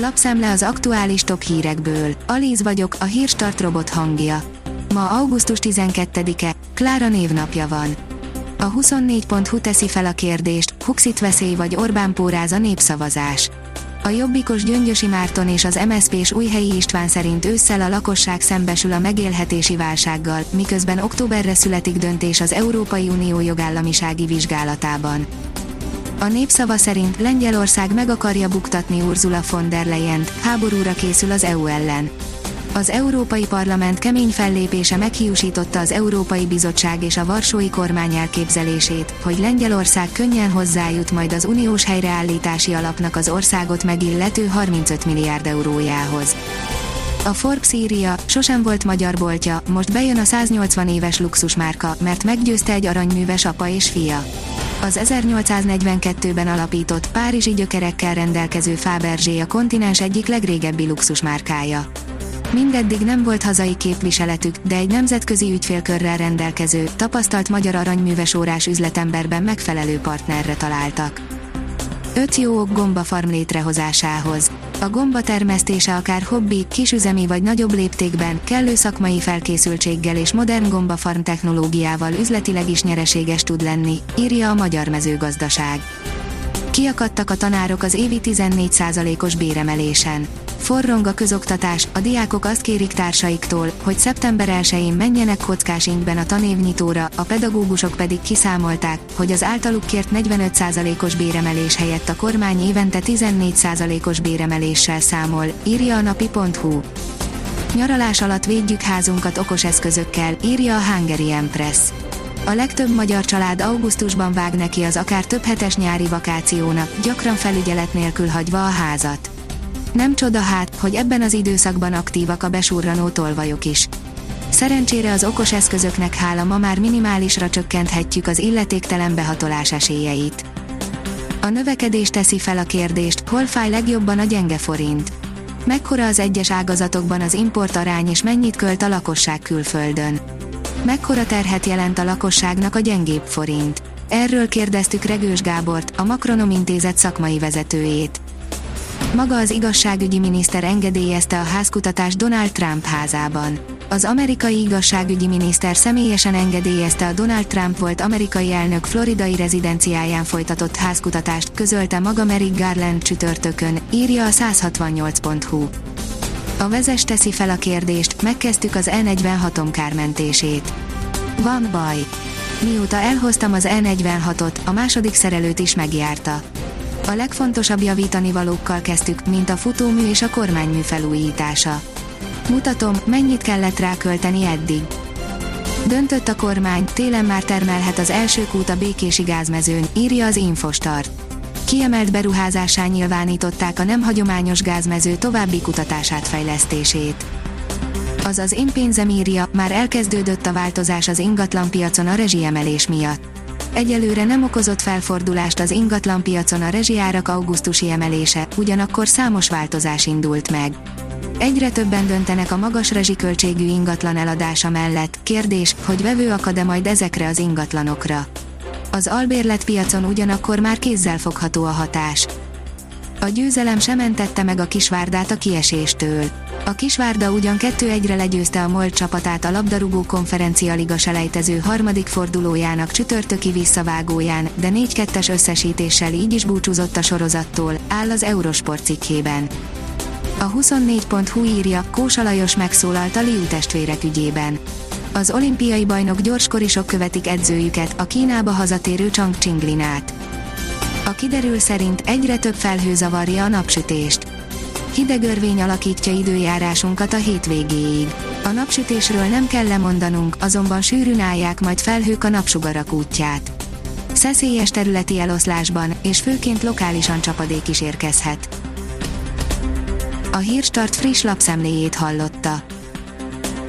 Lapszemle az aktuális top hírekből. Alíz vagyok, a hírstart robot hangja. Ma augusztus 12-e, Klára névnapja van. A 24.hu teszi fel a kérdést, Huxit veszély vagy Orbán póráz a népszavazás. A jobbikos Gyöngyösi Márton és az MSZP-s Újhelyi István szerint ősszel a lakosság szembesül a megélhetési válsággal, miközben októberre születik döntés az Európai Unió jogállamisági vizsgálatában. A népszava szerint Lengyelország meg akarja buktatni Ursula von der leyen háborúra készül az EU ellen. Az Európai Parlament kemény fellépése meghiúsította az Európai Bizottság és a Varsói kormány elképzelését, hogy Lengyelország könnyen hozzájut majd az uniós helyreállítási alapnak az országot megillető 35 milliárd eurójához. A Forbes írja, sosem volt magyar boltja, most bejön a 180 éves luxusmárka, mert meggyőzte egy aranyműves apa és fia. Az 1842-ben alapított, párizsi gyökerekkel rendelkező Fabergé a kontinens egyik legrégebbi luxusmárkája. Mindeddig nem volt hazai képviseletük, de egy nemzetközi ügyfélkörrel rendelkező, tapasztalt magyar aranyműves órás üzletemberben megfelelő partnerre találtak. 5 jó ok gombafarm létrehozásához. A gomba termesztése akár hobbi, kisüzemi vagy nagyobb léptékben, kellő szakmai felkészültséggel és modern gombafarm technológiával üzletileg is nyereséges tud lenni, írja a Magyar Mezőgazdaság. Kiakadtak a tanárok az évi 14%-os béremelésen. Forrong a közoktatás, a diákok azt kérik társaiktól, hogy szeptember 1-én menjenek kockás inkben a tanévnyitóra, a pedagógusok pedig kiszámolták, hogy az általuk kért 45%-os béremelés helyett a kormány évente 14%-os béremeléssel számol, írja a napi.hu. Nyaralás alatt védjük házunkat okos eszközökkel, írja a Hungary Empress. A legtöbb magyar család augusztusban vág neki az akár több hetes nyári vakációnak, gyakran felügyelet nélkül hagyva a házat. Nem csoda hát, hogy ebben az időszakban aktívak a besurranó tolvajok is. Szerencsére az okos eszközöknek hála ma már minimálisra csökkenthetjük az illetéktelen behatolás esélyeit. A növekedés teszi fel a kérdést, hol fáj legjobban a gyenge forint. Mekkora az egyes ágazatokban az import arány és mennyit költ a lakosság külföldön. Mekkora terhet jelent a lakosságnak a gyengébb forint. Erről kérdeztük Regős Gábort, a Makronom Intézet szakmai vezetőjét. Maga az igazságügyi miniszter engedélyezte a házkutatást Donald Trump házában. Az amerikai igazságügyi miniszter személyesen engedélyezte a Donald Trump volt amerikai elnök floridai rezidenciáján folytatott házkutatást, közölte maga Merrick Garland csütörtökön, írja a 168.hu. A vezes teszi fel a kérdést, megkezdtük az E46-om kármentését. Van baj. Mióta elhoztam az E46-ot, a második szerelőt is megjárta a legfontosabb javítani valókkal kezdtük, mint a futómű és a kormánymű felújítása. Mutatom, mennyit kellett rákölteni eddig. Döntött a kormány, télen már termelhet az első kút a békési gázmezőn, írja az Infostart. Kiemelt beruházásá nyilvánították a nem hagyományos gázmező további kutatását fejlesztését. Az az én pénzem írja, már elkezdődött a változás az ingatlanpiacon a rezsiemelés miatt Egyelőre nem okozott felfordulást az ingatlanpiacon a rezsiárak augusztusi emelése, ugyanakkor számos változás indult meg. Egyre többen döntenek a magas rezsiköltségű ingatlan eladása mellett, kérdés, hogy vevő akad-e majd ezekre az ingatlanokra. Az albérletpiacon ugyanakkor már fogható a hatás. A győzelem sem mentette meg a kisvárdát a kieséstől. A Kisvárda ugyan 2-1-re legyőzte a MOL csapatát a labdarúgó konferencia liga selejtező harmadik fordulójának csütörtöki visszavágóján, de 4-2-es összesítéssel így is búcsúzott a sorozattól, áll az Eurosport cikkében. A 24.hu írja, Kósa Lajos megszólalt a Liu testvérek ügyében. Az olimpiai bajnok gyorskorisok követik edzőjüket, a Kínába hazatérő Chang Chinglinát. A kiderül szerint egyre több felhő zavarja a napsütést Hideg örvény alakítja időjárásunkat a hétvégéig. A napsütésről nem kell lemondanunk, azonban sűrűn állják majd felhők a napsugarak útját. Szeszélyes területi eloszlásban, és főként lokálisan csapadék is érkezhet. A Hírstart friss lapszemléjét hallotta.